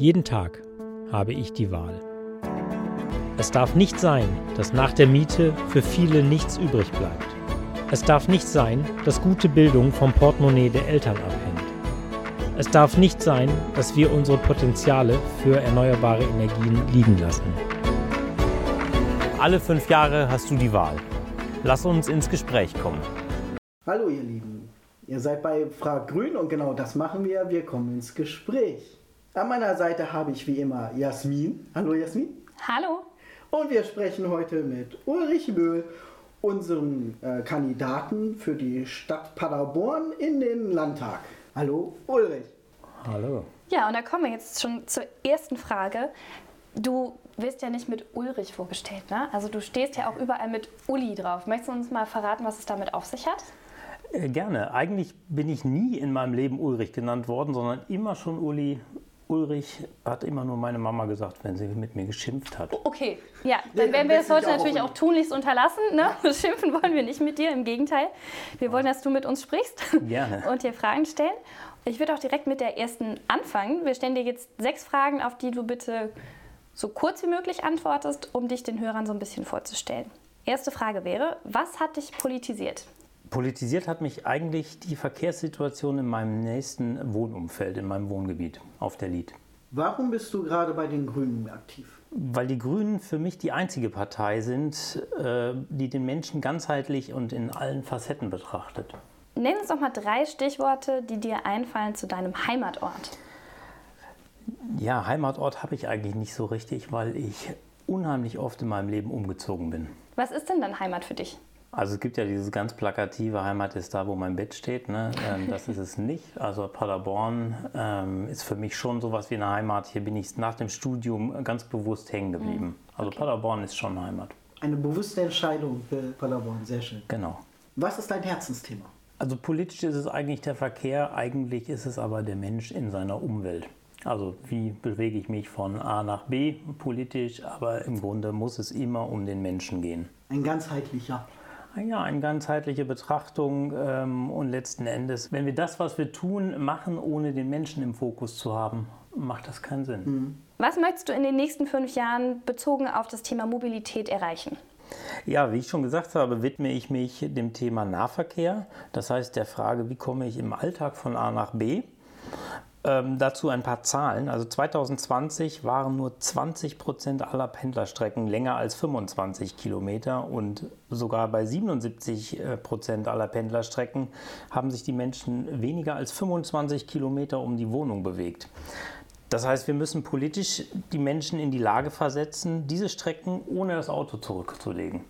Jeden Tag habe ich die Wahl. Es darf nicht sein, dass nach der Miete für viele nichts übrig bleibt. Es darf nicht sein, dass gute Bildung vom Portemonnaie der Eltern abhängt. Es darf nicht sein, dass wir unsere Potenziale für erneuerbare Energien liegen lassen. Alle fünf Jahre hast du die Wahl. Lass uns ins Gespräch kommen. Hallo ihr Lieben, ihr seid bei Frag Grün und genau das machen wir. Wir kommen ins Gespräch. An meiner Seite habe ich wie immer Jasmin. Hallo Jasmin. Hallo. Und wir sprechen heute mit Ulrich Möhl, unserem äh, Kandidaten für die Stadt Paderborn in den Landtag. Hallo Ulrich. Hallo. Ja, und da kommen wir jetzt schon zur ersten Frage. Du wirst ja nicht mit Ulrich vorgestellt, ne? Also du stehst ja auch überall mit Uli drauf. Möchtest du uns mal verraten, was es damit auf sich hat? Äh, gerne. Eigentlich bin ich nie in meinem Leben Ulrich genannt worden, sondern immer schon Uli. Ulrich hat immer nur meine Mama gesagt, wenn sie mit mir geschimpft hat. Okay, ja, dann werden wir das heute auch natürlich auch tunlichst unterlassen. Ne? Schimpfen wollen wir nicht mit dir, im Gegenteil. Wir wollen, dass du mit uns sprichst Gerne. und dir Fragen stellen. Ich würde auch direkt mit der ersten anfangen. Wir stellen dir jetzt sechs Fragen, auf die du bitte so kurz wie möglich antwortest, um dich den Hörern so ein bisschen vorzustellen. Erste Frage wäre, was hat dich politisiert? Politisiert hat mich eigentlich die Verkehrssituation in meinem nächsten Wohnumfeld, in meinem Wohngebiet auf der Lied. Warum bist du gerade bei den Grünen aktiv? Weil die Grünen für mich die einzige Partei sind, äh, die den Menschen ganzheitlich und in allen Facetten betrachtet. Nenn uns doch mal drei Stichworte, die dir einfallen zu deinem Heimatort. Ja, Heimatort habe ich eigentlich nicht so richtig, weil ich unheimlich oft in meinem Leben umgezogen bin. Was ist denn dann Heimat für dich? Also es gibt ja dieses ganz plakative Heimat ist da, wo mein Bett steht. Ne? Ähm, das ist es nicht. Also Paderborn ähm, ist für mich schon sowas wie eine Heimat. Hier bin ich nach dem Studium ganz bewusst hängen geblieben. Also Paderborn ist schon Heimat. Eine bewusste Entscheidung für Paderborn, sehr schön. Genau. Was ist dein Herzensthema? Also politisch ist es eigentlich der Verkehr, eigentlich ist es aber der Mensch in seiner Umwelt. Also wie bewege ich mich von A nach B politisch, aber im Grunde muss es immer um den Menschen gehen. Ein ganzheitlicher. Ja, eine ganzheitliche Betrachtung ähm, und letzten Endes, wenn wir das, was wir tun, machen, ohne den Menschen im Fokus zu haben, macht das keinen Sinn. Was möchtest du in den nächsten fünf Jahren bezogen auf das Thema Mobilität erreichen? Ja, wie ich schon gesagt habe, widme ich mich dem Thema Nahverkehr. Das heißt der Frage, wie komme ich im Alltag von A nach B? Ähm, dazu ein paar Zahlen. Also 2020 waren nur 20 Prozent aller Pendlerstrecken länger als 25 Kilometer und sogar bei 77 äh, Prozent aller Pendlerstrecken haben sich die Menschen weniger als 25 Kilometer um die Wohnung bewegt. Das heißt, wir müssen politisch die Menschen in die Lage versetzen, diese Strecken ohne das Auto zurückzulegen,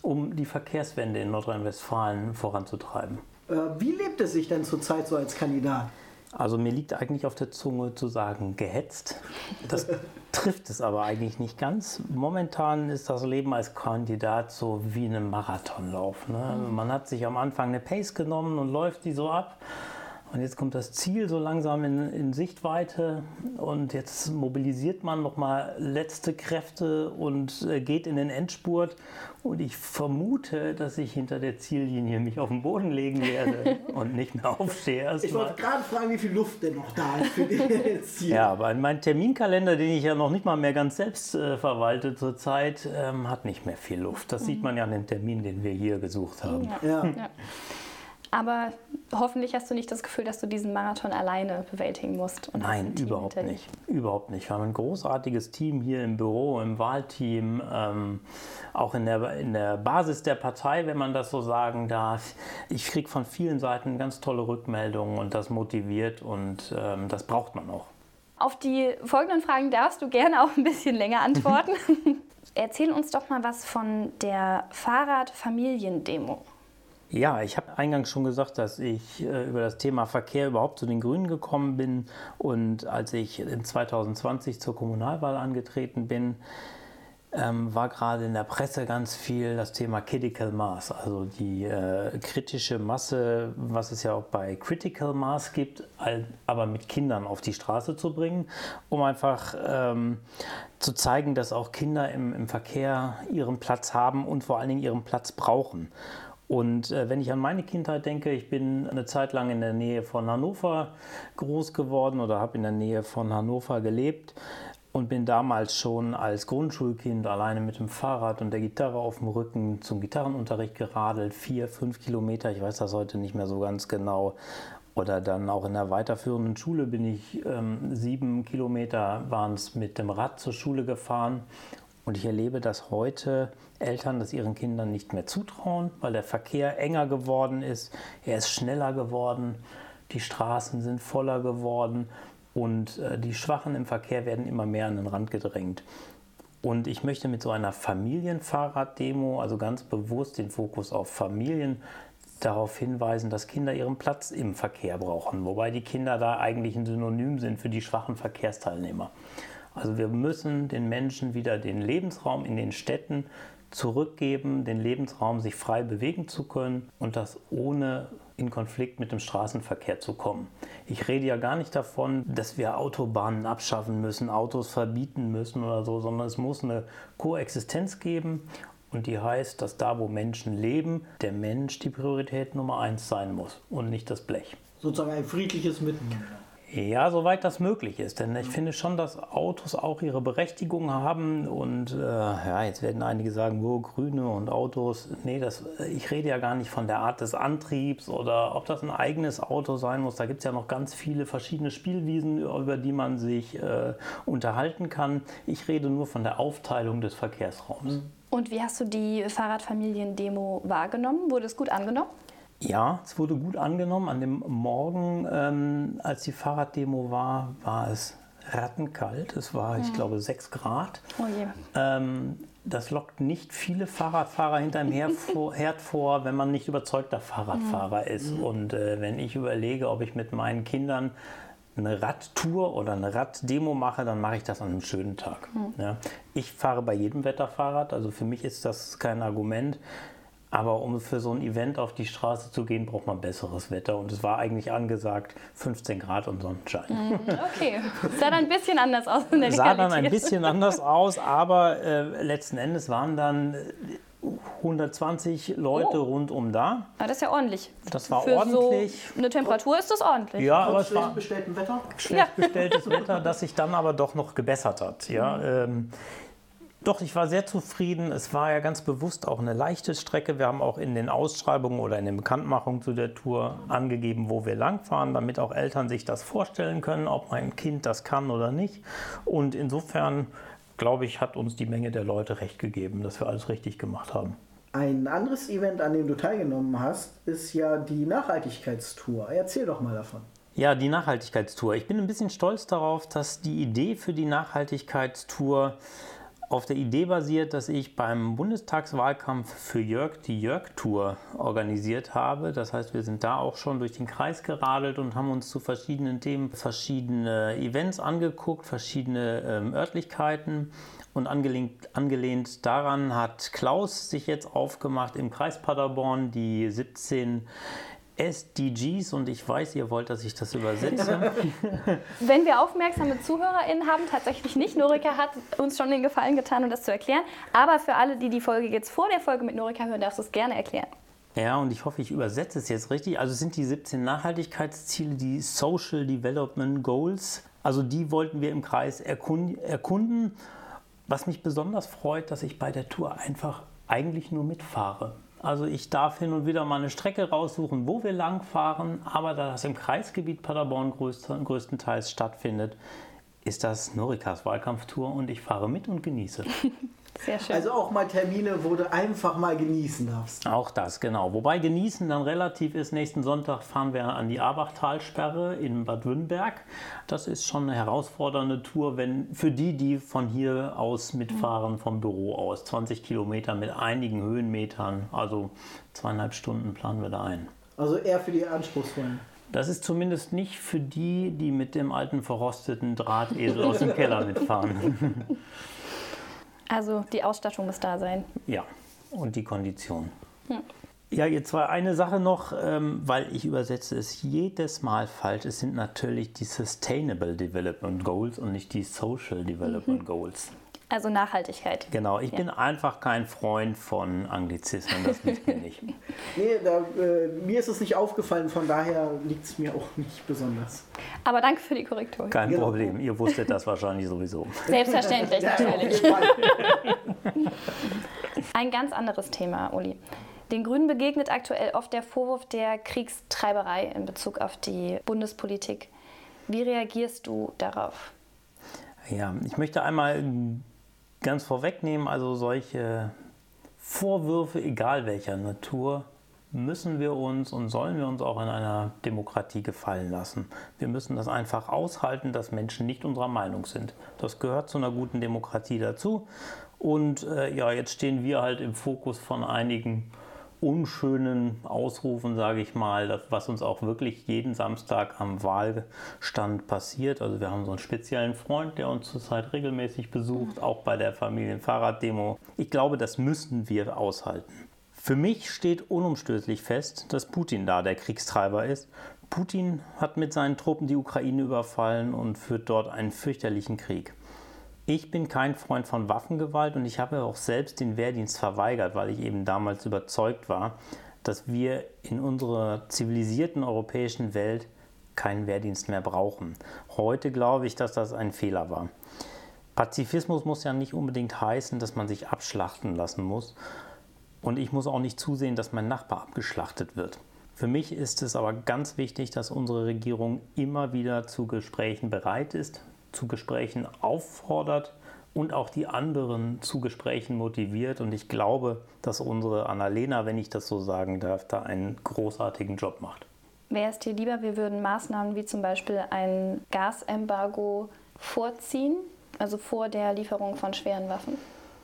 um die Verkehrswende in Nordrhein-Westfalen voranzutreiben. Äh, wie lebt es sich denn zurzeit so als Kandidat? Also mir liegt eigentlich auf der Zunge zu sagen, gehetzt. Das trifft es aber eigentlich nicht ganz. Momentan ist das Leben als Kandidat so wie ein Marathonlauf. Ne? Man hat sich am Anfang eine Pace genommen und läuft die so ab. Und jetzt kommt das Ziel so langsam in, in Sichtweite und jetzt mobilisiert man nochmal letzte Kräfte und äh, geht in den Endspurt. Und ich vermute, dass ich hinter der Ziellinie mich auf den Boden legen werde und nicht mehr aufstehe. Ich wollte gerade fragen, wie viel Luft denn noch da ist für das Ziel. Ja, aber mein Terminkalender, den ich ja noch nicht mal mehr ganz selbst äh, verwalte zurzeit, ähm, hat nicht mehr viel Luft. Das sieht man ja an dem Termin, den wir hier gesucht haben. Ja. Aber hoffentlich hast du nicht das Gefühl, dass du diesen Marathon alleine bewältigen musst. Nein, überhaupt nicht. Überhaupt nicht. Wir haben ein großartiges Team hier im Büro, im Wahlteam, ähm, auch in der, in der Basis der Partei, wenn man das so sagen darf. Ich kriege von vielen Seiten ganz tolle Rückmeldungen und das motiviert und ähm, das braucht man auch. Auf die folgenden Fragen darfst du gerne auch ein bisschen länger antworten. Erzähl uns doch mal was von der Fahrradfamiliendemo. Ja, ich habe eingangs schon gesagt, dass ich äh, über das Thema Verkehr überhaupt zu den Grünen gekommen bin. Und als ich in 2020 zur Kommunalwahl angetreten bin, ähm, war gerade in der Presse ganz viel das Thema Critical Mass, also die äh, kritische Masse, was es ja auch bei Critical Mass gibt, aber mit Kindern auf die Straße zu bringen, um einfach ähm, zu zeigen, dass auch Kinder im, im Verkehr ihren Platz haben und vor allen Dingen ihren Platz brauchen. Und äh, wenn ich an meine Kindheit denke, ich bin eine Zeit lang in der Nähe von Hannover groß geworden oder habe in der Nähe von Hannover gelebt und bin damals schon als Grundschulkind alleine mit dem Fahrrad und der Gitarre auf dem Rücken zum Gitarrenunterricht geradelt, vier, fünf Kilometer, ich weiß das heute nicht mehr so ganz genau. Oder dann auch in der weiterführenden Schule bin ich ähm, sieben Kilometer waren es mit dem Rad zur Schule gefahren. Und ich erlebe, dass heute Eltern das ihren Kindern nicht mehr zutrauen, weil der Verkehr enger geworden ist, er ist schneller geworden, die Straßen sind voller geworden und äh, die Schwachen im Verkehr werden immer mehr an den Rand gedrängt. Und ich möchte mit so einer Familienfahrraddemo, also ganz bewusst den Fokus auf Familien, darauf hinweisen, dass Kinder ihren Platz im Verkehr brauchen, wobei die Kinder da eigentlich ein Synonym sind für die schwachen Verkehrsteilnehmer. Also wir müssen den Menschen wieder den Lebensraum in den Städten zurückgeben, den Lebensraum, sich frei bewegen zu können und das ohne in Konflikt mit dem Straßenverkehr zu kommen. Ich rede ja gar nicht davon, dass wir Autobahnen abschaffen müssen, Autos verbieten müssen oder so, sondern es muss eine Koexistenz geben und die heißt, dass da, wo Menschen leben, der Mensch die Priorität Nummer eins sein muss und nicht das Blech. Sozusagen ein friedliches Miteinander. Ja, soweit das möglich ist. Denn ich finde schon, dass Autos auch ihre Berechtigung haben. Und äh, ja, jetzt werden einige sagen, wo Grüne und Autos. Nee, das, ich rede ja gar nicht von der Art des Antriebs oder ob das ein eigenes Auto sein muss. Da gibt es ja noch ganz viele verschiedene Spielwiesen, über die man sich äh, unterhalten kann. Ich rede nur von der Aufteilung des Verkehrsraums. Und wie hast du die Fahrradfamilien-Demo wahrgenommen? Wurde es gut angenommen? Ja, es wurde gut angenommen. An dem Morgen, ähm, als die Fahrraddemo war, war es rattenkalt. Es war, ich glaube, 6 Grad. Oh je. Ähm, das lockt nicht viele Fahrradfahrer hinterm Herd vor, Herd vor, wenn man nicht überzeugter Fahrradfahrer ist. Und äh, wenn ich überlege, ob ich mit meinen Kindern eine Radtour oder eine Raddemo mache, dann mache ich das an einem schönen Tag. Ja. Ich fahre bei jedem Wetter Fahrrad, also für mich ist das kein Argument. Aber um für so ein Event auf die Straße zu gehen, braucht man besseres Wetter. Und es war eigentlich angesagt 15 Grad und Sonnenschein. Okay, sah dann ein bisschen anders aus in der Sah dann ein bisschen anders aus, aber äh, letzten Endes waren dann äh, 120 Leute Oh. rundum da. Aber das ist ja ordentlich. Das war Für ordentlich. so eine Temperatur ist das ordentlich. Ja, aber Trotz es war schlecht bestelltem Wetter. schlecht bestelltes Wetter, das sich dann aber doch noch gebessert hat. Ja, ähm, doch, ich war sehr zufrieden. Es war ja ganz bewusst auch eine leichte Strecke. Wir haben auch in den Ausschreibungen oder in den Bekanntmachungen zu der Tour angegeben, wo wir langfahren, damit auch Eltern sich das vorstellen können, ob mein Kind das kann oder nicht. Und insofern, glaube ich, hat uns die Menge der Leute recht gegeben, dass wir alles richtig gemacht haben. Ein anderes Event, an dem du teilgenommen hast, ist ja die Nachhaltigkeitstour. Erzähl doch mal davon. Ja, die Nachhaltigkeitstour. Ich bin ein bisschen stolz darauf, dass die Idee für die Nachhaltigkeitstour auf der Idee basiert, dass ich beim Bundestagswahlkampf für Jörg die Jörg-Tour organisiert habe. Das heißt, wir sind da auch schon durch den Kreis geradelt und haben uns zu verschiedenen Themen verschiedene Events angeguckt, verschiedene ähm, Örtlichkeiten. Und angelehnt, angelehnt daran hat Klaus sich jetzt aufgemacht, im Kreis Paderborn die 17 SDGs und ich weiß, ihr wollt, dass ich das übersetze. Wenn wir aufmerksame ZuhörerInnen haben, tatsächlich nicht. Norika hat uns schon den Gefallen getan, um das zu erklären. Aber für alle, die die Folge jetzt vor der Folge mit Norika hören, darfst du es gerne erklären. Ja, und ich hoffe, ich übersetze es jetzt richtig. Also es sind die 17 Nachhaltigkeitsziele, die Social Development Goals. Also die wollten wir im Kreis erkund erkunden. Was mich besonders freut, dass ich bei der Tour einfach eigentlich nur mitfahre. Also ich darf hin und wieder mal eine Strecke raussuchen, wo wir lang fahren, aber da das im Kreisgebiet Paderborn größten, größtenteils stattfindet, ist das Norikas Wahlkampftour und ich fahre mit und genieße. Sehr schön. Also auch mal Termine, wo du einfach mal genießen darfst. Auch das, genau. Wobei genießen dann relativ ist. Nächsten Sonntag fahren wir an die Abachtalsperre in Bad Wünnberg. Das ist schon eine herausfordernde Tour, wenn für die, die von hier aus mitfahren, vom Büro aus. 20 Kilometer mit einigen Höhenmetern, also zweieinhalb Stunden planen wir da ein. Also eher für die Anspruchsvollen. Das ist zumindest nicht für die, die mit dem alten verrosteten Drahtesel aus dem Keller mitfahren. Also die Ausstattung muss da sein. Ja, und die Kondition. Ja, jetzt war eine Sache noch, ähm, weil ich übersetze es jedes Mal falsch. Es sind natürlich die Sustainable Development Goals und nicht die Social Development Goals. Also Nachhaltigkeit. Genau, ich Ja. bin einfach kein Freund von Anglizismen, das liegt mir nicht. Nee, da, äh, mir ist es nicht aufgefallen, von daher liegt es mir auch nicht besonders. Aber danke für die Korrektur. Kein Genau. Problem, ihr wusstet das wahrscheinlich sowieso. Selbstverständlich, natürlich. Ein ganz anderes Thema, Uli. Den Grünen begegnet aktuell oft der Vorwurf der Kriegstreiberei in Bezug auf die Bundespolitik. Wie reagierst du darauf? Ja, ich möchte einmal ganz vorwegnehmen, also solche Vorwürfe, egal welcher Natur, müssen wir uns und sollen wir uns auch in einer Demokratie gefallen lassen. Wir müssen das einfach aushalten, dass Menschen nicht unserer Meinung sind. Das gehört zu einer guten Demokratie dazu. Und äh, ja, jetzt stehen wir halt im Fokus von einigen unschönen Ausrufen, sage ich mal, das, was uns auch wirklich jeden Samstag am Wahlstand passiert. Also wir haben so einen speziellen Freund, der uns zurzeit regelmäßig besucht, auch bei der Familienfahrraddemo. Ich glaube, das müssen wir aushalten. Für mich steht unumstößlich fest, dass Putin da der Kriegstreiber ist. Putin hat mit seinen Truppen die Ukraine überfallen und führt dort einen fürchterlichen Krieg. Ich bin kein Freund von Waffengewalt und ich habe auch selbst den Wehrdienst verweigert, weil ich eben damals überzeugt war, dass wir in unserer zivilisierten europäischen Welt keinen Wehrdienst mehr brauchen. Heute glaube ich, dass das ein Fehler war. Pazifismus muss ja nicht unbedingt heißen, dass man sich abschlachten lassen muss. Und ich muss auch nicht zusehen, dass mein Nachbar abgeschlachtet wird. Für mich ist es aber ganz wichtig, dass unsere Regierung immer wieder zu Gesprächen bereit ist, zu Gesprächen auffordert und auch die anderen zu Gesprächen motiviert. Und ich glaube, dass unsere Annalena, wenn ich das so sagen darf, da einen großartigen Job macht. Wäre es dir lieber, wir würden Maßnahmen wie zum Beispiel ein Gasembargo vorziehen, also vor der Lieferung von schweren Waffen?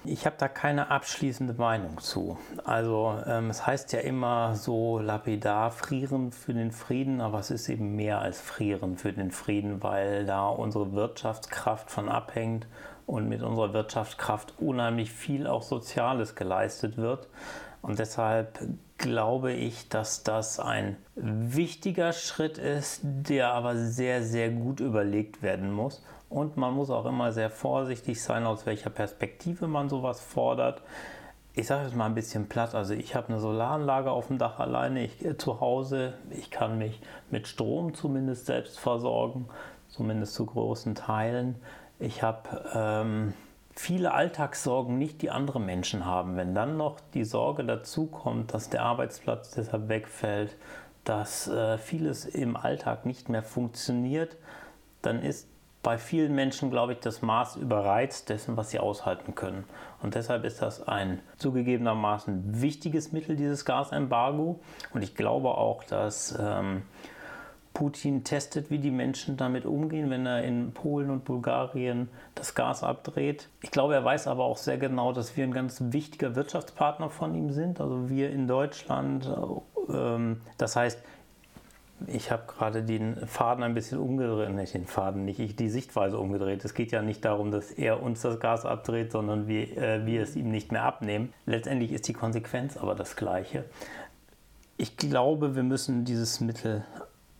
Ich habe da keine abschließende Meinung zu. Also ähm, es heißt ja immer so lapidar, frieren für den Frieden, aber es ist eben mehr als frieren für den Frieden, weil da unsere Wirtschaftskraft von abhängt und mit unserer Wirtschaftskraft unheimlich viel auch Soziales geleistet wird. Und deshalb glaube ich, dass das ein wichtiger Schritt ist, der aber sehr, sehr gut überlegt werden muss. Und man muss auch immer sehr vorsichtig sein, aus welcher Perspektive man sowas fordert. Ich sage jetzt mal ein bisschen platt. Also ich habe eine Solaranlage auf dem Dach alleine ich, äh, zu Hause. Ich kann mich mit Strom zumindest selbst versorgen, zumindest zu großen Teilen. Ich habe ähm, viele Alltagssorgen nicht, die andere Menschen haben. Wenn dann noch die Sorge dazu kommt, dass der Arbeitsplatz deshalb wegfällt, dass äh, vieles im Alltag nicht mehr funktioniert, dann ist bei vielen Menschen, glaube ich, das Maß überreizt dessen, was sie aushalten können. Und deshalb ist das ein zugegebenermaßen wichtiges Mittel, dieses Gasembargo. Und ich glaube auch, dass ähm, Putin testet, wie die Menschen damit umgehen, wenn er in Polen und Bulgarien das Gas abdreht. Ich glaube, er weiß aber auch sehr genau, dass wir ein ganz wichtiger Wirtschaftspartner von ihm sind. Also wir in Deutschland. Ähm, das heißt, ich habe gerade den Faden ein bisschen umgedreht, nicht den Faden, nicht ich, die Sichtweise umgedreht. Es geht ja nicht darum, dass er uns das Gas abdreht, sondern wir, äh, wir es ihm nicht mehr abnehmen. Letztendlich ist die Konsequenz aber das gleiche. Ich glaube, wir müssen dieses Mittel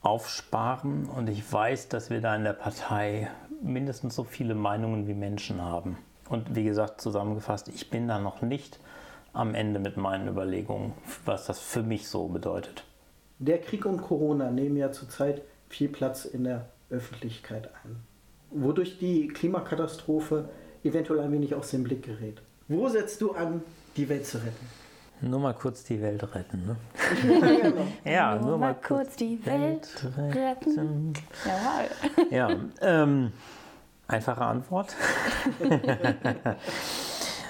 aufsparen und ich weiß, dass wir da in der Partei mindestens so viele Meinungen wie Menschen haben. Und wie gesagt, zusammengefasst, ich bin da noch nicht am Ende mit meinen Überlegungen, was das für mich so bedeutet. Der Krieg und Corona nehmen ja zurzeit viel Platz in der Öffentlichkeit ein, wodurch die Klimakatastrophe eventuell ein wenig aus dem Blick gerät. Wo setzt du an, die Welt zu retten? Nur mal kurz die Welt retten, ne? Ja, Nur mal kurz die Welt retten. Jawohl. Ja, ähm, einfache Antwort.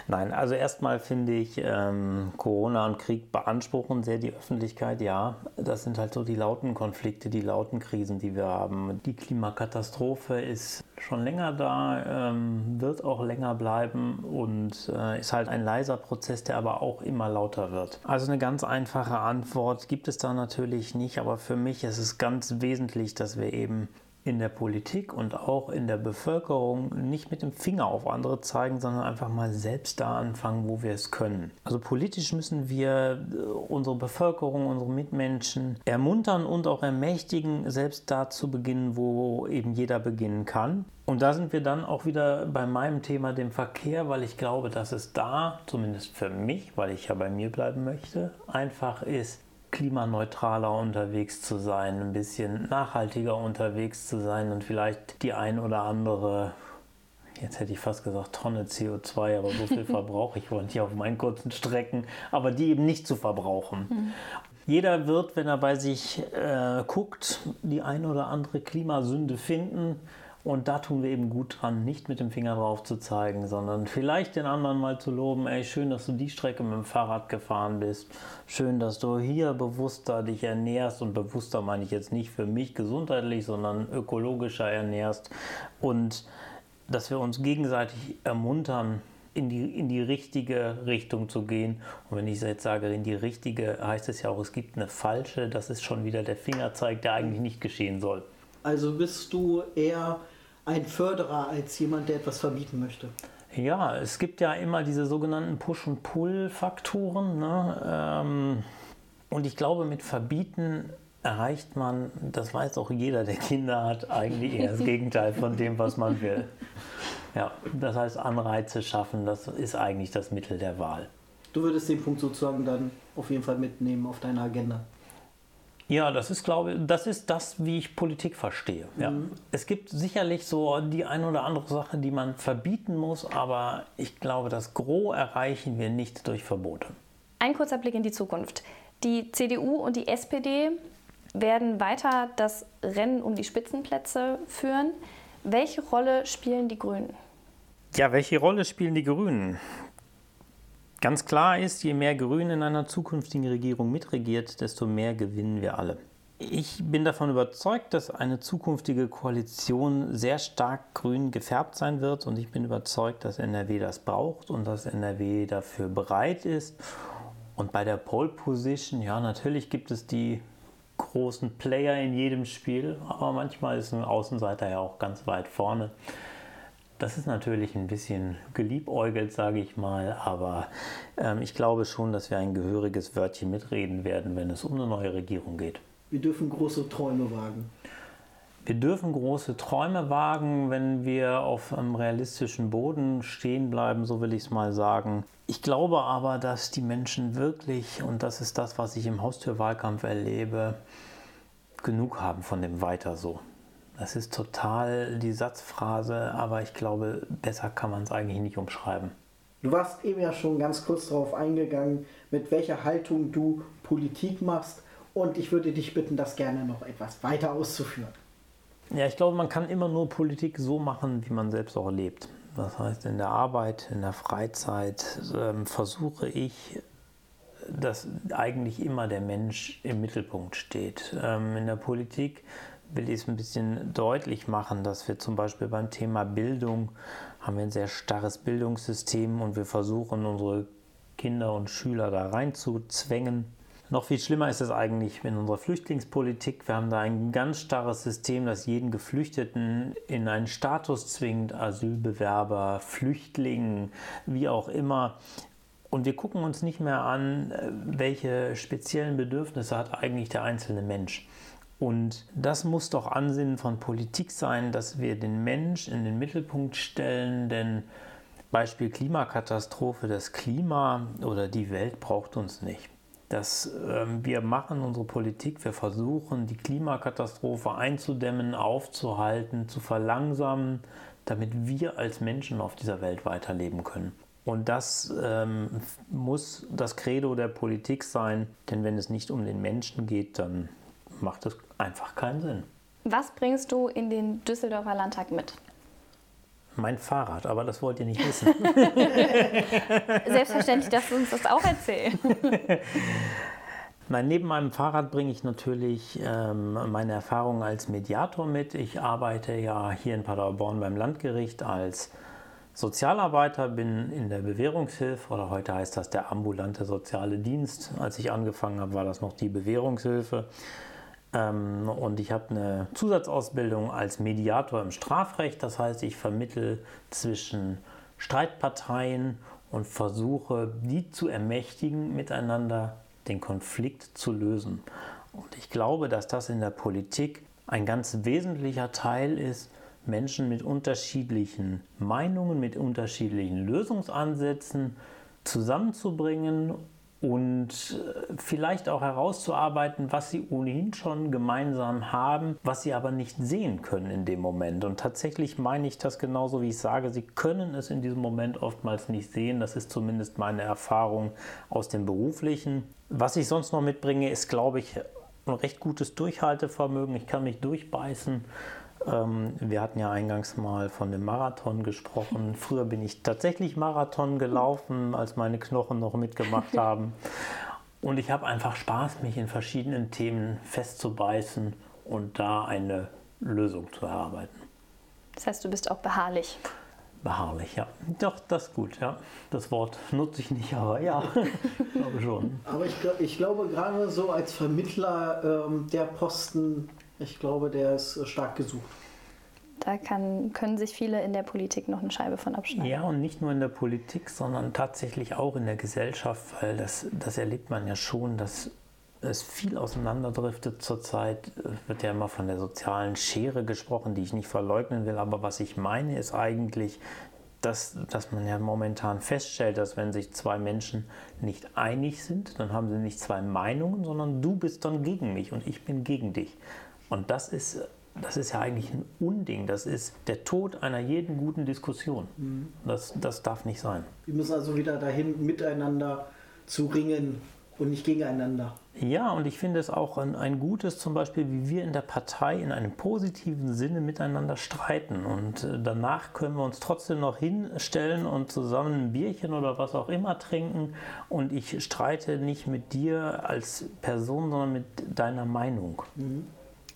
Nein, also erstmal finde ich, ähm, Corona und Krieg beanspruchen sehr die Öffentlichkeit. Ja, das sind halt so die lauten Konflikte, die lauten Krisen, die wir haben. Die Klimakatastrophe ist schon länger da, ähm, wird auch länger bleiben und äh, ist halt ein leiser Prozess, der aber auch immer lauter wird. Also eine ganz einfache Antwort gibt es da natürlich nicht, aber für mich ist es ganz wesentlich, dass wir eben in der Politik und auch in der Bevölkerung nicht mit dem Finger auf andere zeigen, sondern einfach mal selbst da anfangen, wo wir es können. Also politisch müssen wir äh, unsere Bevölkerung, unsere Mitmenschen ermuntern und auch ermächtigen, selbst da zu beginnen, wo eben jeder beginnen kann. Und da sind wir dann auch wieder bei meinem Thema, dem Verkehr, weil ich glaube, dass es da, zumindest für mich, weil ich ja bei mir bleiben möchte, einfach ist, klimaneutraler unterwegs zu sein, ein bisschen nachhaltiger unterwegs zu sein und vielleicht die ein oder andere, jetzt hätte ich fast gesagt Tonne CO2, aber so viel verbrauche ich wohl nicht auf meinen kurzen Strecken, aber die eben nicht zu verbrauchen. Mhm. Jeder wird, wenn er bei sich äh, guckt, die ein oder andere Klimasünde finden und da tun wir eben gut dran, nicht mit dem Finger drauf zu zeigen, sondern vielleicht den anderen mal zu loben, ey, schön, dass du die Strecke mit dem Fahrrad gefahren bist. Schön, dass du hier bewusster dich ernährst und bewusster meine ich jetzt nicht für mich gesundheitlich, sondern ökologischer ernährst und dass wir uns gegenseitig ermuntern, in die, in die richtige Richtung zu gehen. Und wenn ich jetzt sage, in die richtige, heißt es ja auch, es gibt eine falsche. Das ist schon wieder der Fingerzeig, der eigentlich nicht geschehen soll. Also bist du eher ein Förderer als jemand, der etwas verbieten möchte. Ja, es gibt ja immer diese sogenannten Push- und Pull-Faktoren. Ne? Ähm, und ich glaube, mit Verbieten erreicht man, das weiß auch jeder, der Kinder hat, eigentlich eher das Gegenteil von dem, was man will. Ja, das heißt, Anreize schaffen, das ist eigentlich das Mittel der Wahl. Du würdest den Punkt sozusagen dann auf jeden Fall mitnehmen auf deine Agenda. Ja, das ist, glaube ich, das ist das, wie ich Politik verstehe. Ja. Mhm. Es gibt sicherlich so die ein oder andere Sache, die man verbieten muss, aber ich glaube, das Gros erreichen wir nicht durch Verbote. Ein kurzer Blick in die Zukunft. Die CDU und die SPD werden weiter das Rennen um die Spitzenplätze führen. Welche Rolle spielen die Grünen? Ja, welche Rolle spielen die Grünen? Ganz klar ist, je mehr Grün in einer zukünftigen Regierung mitregiert, desto mehr gewinnen wir alle. Ich bin davon überzeugt, dass eine zukünftige Koalition sehr stark grün gefärbt sein wird und ich bin überzeugt, dass NRW das braucht und dass NRW dafür bereit ist. Und bei der Pole Position, ja, natürlich gibt es die großen Player in jedem Spiel, aber manchmal ist ein Außenseiter ja auch ganz weit vorne. Das ist natürlich ein bisschen geliebäugelt, sage ich mal, aber ähm, ich glaube schon, dass wir ein gehöriges Wörtchen mitreden werden, wenn es um eine neue Regierung geht. Wir dürfen große Träume wagen. Wir dürfen große Träume wagen, wenn wir auf einem realistischen Boden stehen bleiben, so will ich es mal sagen. Ich glaube aber, dass die Menschen wirklich, und das ist das, was ich im Haustürwahlkampf erlebe, genug haben von dem Weiter so. Das ist total die Satzphrase, aber ich glaube, besser kann man es eigentlich nicht umschreiben. Du warst eben ja schon ganz kurz darauf eingegangen, mit welcher Haltung du Politik machst. Und ich würde dich bitten, das gerne noch etwas weiter auszuführen. Ja, ich glaube, man kann immer nur Politik so machen, wie man selbst auch lebt. Das heißt, in der Arbeit, in der Freizeit ähm, versuche ich, dass eigentlich immer der Mensch im Mittelpunkt steht. Ähm, in der Politik will ich es ein bisschen deutlich machen, dass wir zum Beispiel beim Thema Bildung haben wir ein sehr starres Bildungssystem und wir versuchen unsere Kinder und Schüler da reinzuzwängen. Noch viel schlimmer ist es eigentlich in unserer Flüchtlingspolitik. Wir haben da ein ganz starres System, das jeden Geflüchteten in einen Status zwingt, Asylbewerber, Flüchtling, wie auch immer. Und wir gucken uns nicht mehr an, welche speziellen Bedürfnisse hat eigentlich der einzelne Mensch. Und das muss doch Ansinnen von Politik sein, dass wir den Mensch in den Mittelpunkt stellen, denn Beispiel Klimakatastrophe, das Klima oder die Welt braucht uns nicht. Das, äh, wir machen unsere Politik, wir versuchen die Klimakatastrophe einzudämmen, aufzuhalten, zu verlangsamen, damit wir als Menschen auf dieser Welt weiterleben können. Und das ähm, muss das Credo der Politik sein, denn wenn es nicht um den Menschen geht, dann macht das einfach keinen Sinn. Was bringst du in den Düsseldorfer Landtag mit? Mein Fahrrad, aber das wollt ihr nicht wissen. Selbstverständlich darfst du uns das auch erzählen. Nein, neben meinem Fahrrad bringe ich natürlich ähm, meine Erfahrungen als Mediator mit. Ich arbeite ja hier in Paderborn beim Landgericht als Sozialarbeiter, bin in der Bewährungshilfe oder heute heißt das der ambulante soziale Dienst. Als ich angefangen habe, war das noch die Bewährungshilfe. Ähm, und ich habe eine Zusatzausbildung als Mediator im Strafrecht. Das heißt, ich vermittle zwischen Streitparteien und versuche, die zu ermächtigen, miteinander den Konflikt zu lösen. Und ich glaube, dass das in der Politik ein ganz wesentlicher Teil ist, Menschen mit unterschiedlichen Meinungen, mit unterschiedlichen Lösungsansätzen zusammenzubringen und äh, vielleicht auch herauszuarbeiten, was sie ohnehin schon gemeinsam haben, was sie aber nicht sehen können in dem Moment. Und tatsächlich meine ich das genauso, wie ich sage, sie können es in diesem Moment oftmals nicht sehen. Das ist zumindest meine Erfahrung aus dem beruflichen. Was ich sonst noch mitbringe, ist, glaube ich, ein recht gutes Durchhaltevermögen. Ich kann mich durchbeißen. Ähm, wir hatten ja eingangs mal von dem Marathon gesprochen. Früher bin ich tatsächlich Marathon gelaufen, als meine Knochen noch mitgemacht haben. Und ich habe einfach Spaß, mich in verschiedenen Themen festzubeißen und da eine Lösung zu erarbeiten. Das heißt, du bist auch beharrlich. Beharrlich, ja. Doch, das ist gut, ja. Das Wort nutze ich nicht, aber ja, glaube schon. Aber ich, ich glaube, gerade so als Vermittler ähm, der Posten ich glaube, der ist äh, stark gesucht. Da kann, können sich viele in der Politik noch eine Scheibe von abschneiden. Ja, und nicht nur in der Politik, sondern tatsächlich auch in der Gesellschaft, weil das, das erlebt man ja schon, dass es viel auseinanderdriftet zurzeit. Es wird ja immer von der sozialen Schere gesprochen, die ich nicht verleugnen will, aber was ich meine, ist eigentlich, dass, dass man ja momentan feststellt, dass wenn sich zwei Menschen nicht einig sind, dann haben sie nicht zwei Meinungen, sondern du bist dann gegen mich und ich bin gegen dich. Und das ist, das ist ja eigentlich ein Unding. Das ist der Tod einer jeden guten Diskussion. Mhm. Das, das darf nicht sein. Wir müssen also wieder dahin, miteinander zu ringen und nicht gegeneinander. Ja, und ich finde es auch ein, ein gutes, zum Beispiel, wie wir in der Partei in einem positiven Sinne miteinander streiten. Und äh, danach können wir uns trotzdem noch hinstellen und zusammen ein Bierchen oder was auch immer trinken. Und ich streite nicht mit dir als Person, sondern mit deiner Meinung. Mhm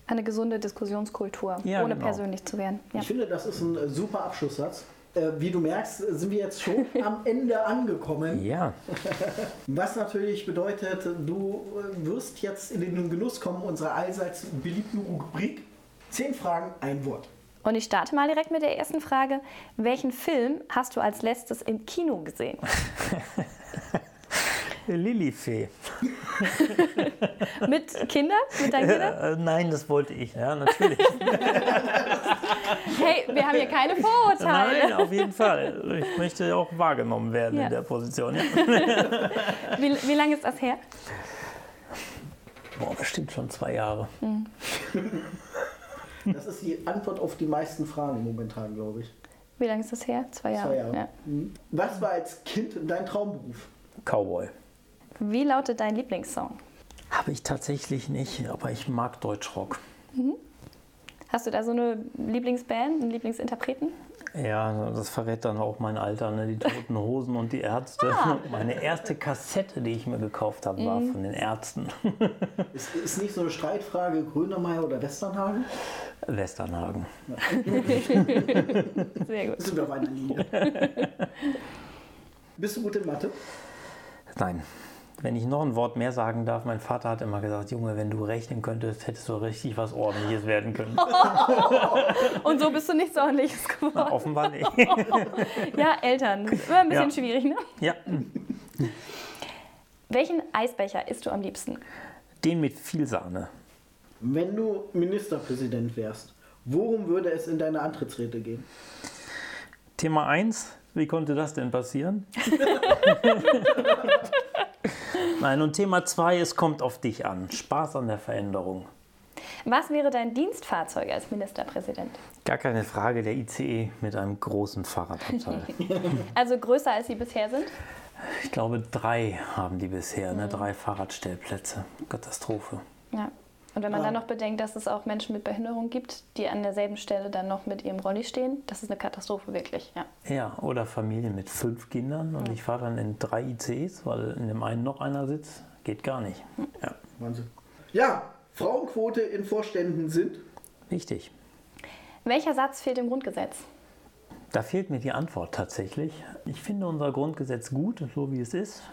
eine gesunde Diskussionskultur, ja, ohne genau. persönlich zu werden. Ja. Ich finde, das ist ein äh, super Abschlusssatz. Äh, wie du merkst, sind wir jetzt schon am Ende angekommen. Ja. Was natürlich bedeutet, du äh, wirst jetzt in den Genuss kommen unserer allseits beliebten Rubrik. Zehn Fragen, ein Wort. Und ich starte mal direkt mit der ersten Frage. Welchen Film hast du als letztes im Kino gesehen? Lilifee. mit Kindern? Mit deinen Kindern? Äh, nein, das wollte ich, ja, natürlich. hey, wir haben hier keine Vorurteile. Nein, auf jeden Fall. Ich möchte auch wahrgenommen werden ja. in der Position. Ja. wie, wie lange ist das her? Boah, bestimmt schon zwei Jahre. Mhm. Das ist die Antwort auf die meisten Fragen momentan, glaube ich. Wie lange ist das her? Zwei Jahre. Zwei Jahre. Ja. Mhm. Was war als Kind dein Traumberuf? Cowboy. Wie lautet dein Lieblingssong? Habe ich tatsächlich nicht, aber ich mag Deutschrock. Mhm. Hast du da so eine Lieblingsband, einen Lieblingsinterpreten? Ja, das verrät dann auch mein Alter, ne? die Toten Hosen und die Ärzte. Ah. Meine erste Kassette, die ich mir gekauft habe, war mhm. von den Ärzten. Ist, ist nicht so eine Streitfrage Grönemeyer oder Westernhagen? Westernhagen. Sehr gut. Sind wir auf einer Linie. Bist du gut in Mathe? Nein. Wenn ich noch ein Wort mehr sagen darf, mein Vater hat immer gesagt, Junge, wenn du rechnen könntest, hättest du richtig was Ordentliches werden können. Und so bist du nichts Ordentliches geworden. Na, offenbar nicht. ja, Eltern. Immer ein bisschen ja. schwierig, ne? Ja. Welchen Eisbecher isst du am liebsten? Den mit viel Sahne. Wenn du Ministerpräsident wärst, worum würde es in deiner Antrittsrede gehen? Thema 1, wie konnte das denn passieren? Nein, und Thema 2, es kommt auf dich an. Spaß an der Veränderung. Was wäre dein Dienstfahrzeug als Ministerpräsident? Gar keine Frage, der ICE mit einem großen Fahrradabteil. also größer als sie bisher sind? Ich glaube, drei haben die bisher, ne? drei Fahrradstellplätze. Katastrophe. Ja. Und wenn man ja. dann noch bedenkt, dass es auch Menschen mit Behinderung gibt, die an derselben Stelle dann noch mit ihrem Rolli stehen, das ist eine Katastrophe wirklich, ja. Ja, oder Familien mit fünf Kindern und ja. ich fahre dann in drei ICs, weil in dem einen noch einer sitzt, geht gar nicht. Ja. Wahnsinn. Ja, Frauenquote in Vorständen sind? Wichtig. Welcher Satz fehlt im Grundgesetz? Da fehlt mir die Antwort tatsächlich. Ich finde unser Grundgesetz gut, so wie es ist.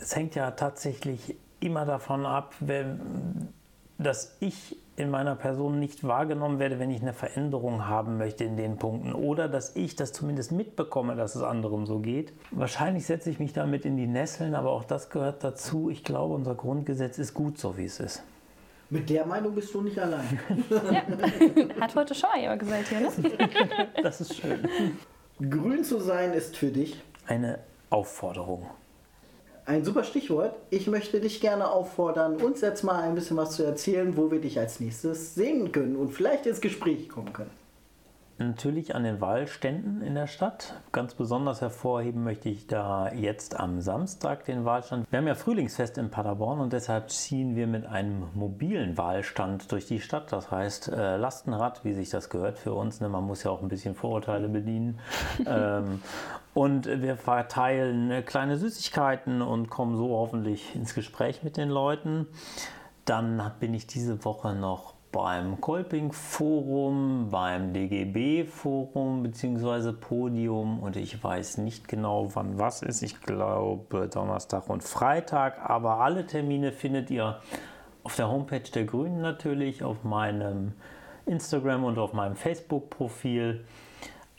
Es hängt ja tatsächlich immer davon ab, wenn dass ich in meiner Person nicht wahrgenommen werde, wenn ich eine Veränderung haben möchte in den Punkten oder dass ich das zumindest mitbekomme, dass es anderen so geht. Wahrscheinlich setze ich mich damit in die Nesseln, aber auch das gehört dazu. Ich glaube, unser Grundgesetz ist gut so, wie es ist. Mit der Meinung bist du nicht allein. Ja. Hat heute schon mal jemand gesagt hier, ne? Das ist schön. Grün zu sein ist für dich Eine Aufforderung. Ein super Stichwort. Ich möchte dich gerne auffordern, uns jetzt mal ein bisschen was zu erzählen, wo wir dich als nächstes sehen können und vielleicht ins Gespräch kommen können. Natürlich an den Wahlständen in der Stadt. Ganz besonders hervorheben möchte ich da jetzt am Samstag den Wahlstand. Wir haben ja Frühlingsfest in Paderborn und deshalb ziehen wir mit einem mobilen Wahlstand durch die Stadt. Das heißt äh, Lastenrad, wie sich das gehört für uns. Ne? Man muss ja auch ein bisschen Vorurteile bedienen. ähm, und wir verteilen äh, kleine Süßigkeiten und kommen so hoffentlich ins Gespräch mit den Leuten. Dann bin ich diese Woche noch beim Kolping Forum, beim DGB Forum bzw. Podium und ich weiß nicht genau, wann was ist. Ich glaube Donnerstag und Freitag, aber alle Termine findet ihr auf der Homepage der Grünen natürlich, auf meinem Instagram und auf meinem Facebook-Profil.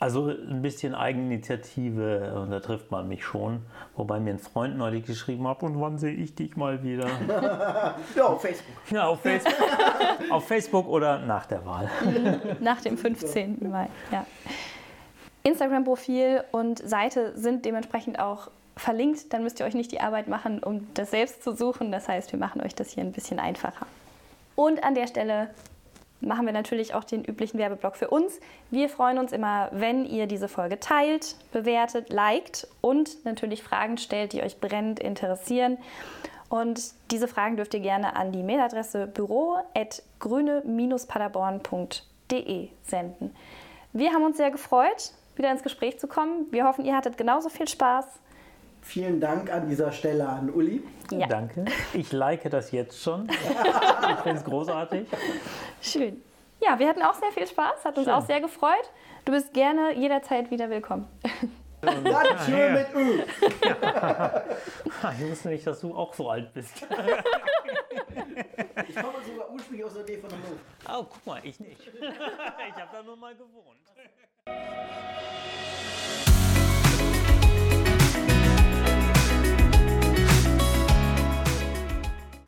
Also ein bisschen Eigeninitiative und da trifft man mich schon. Wobei mir ein Freund neulich geschrieben hat, und wann sehe ich dich mal wieder? Ja, auf Facebook. Ja, auf Facebook, auf Facebook oder nach der Wahl. Nach dem 15. Mai, ja. Instagram-Profil und Seite sind dementsprechend auch verlinkt. Dann müsst ihr euch nicht die Arbeit machen, um das selbst zu suchen. Das heißt, wir machen euch das hier ein bisschen einfacher. Und an der Stelle machen wir natürlich auch den üblichen Werbeblock für uns. Wir freuen uns immer, wenn ihr diese Folge teilt, bewertet, liked und natürlich Fragen stellt, die euch brennend interessieren. Und diese Fragen dürft ihr gerne an die Mailadresse büro.grüne-paderborn.de senden. Wir haben uns sehr gefreut, wieder ins Gespräch zu kommen. Wir hoffen, ihr hattet genauso viel Spaß. Vielen Dank an dieser Stelle an Uli. Ja. Danke. Ich like das jetzt schon. Ich finde es großartig. Schön. Ja, wir hatten auch sehr viel Spaß, hat uns Schön. auch sehr gefreut. Du bist gerne jederzeit wieder willkommen. Das schön mit Ö. Ich wusste nicht, dass du auch so alt bist. Ich komme sogar ursprünglich aus der Nähe von Hannover. Oh, guck mal, ich nicht. Ich habe da nur mal gewohnt.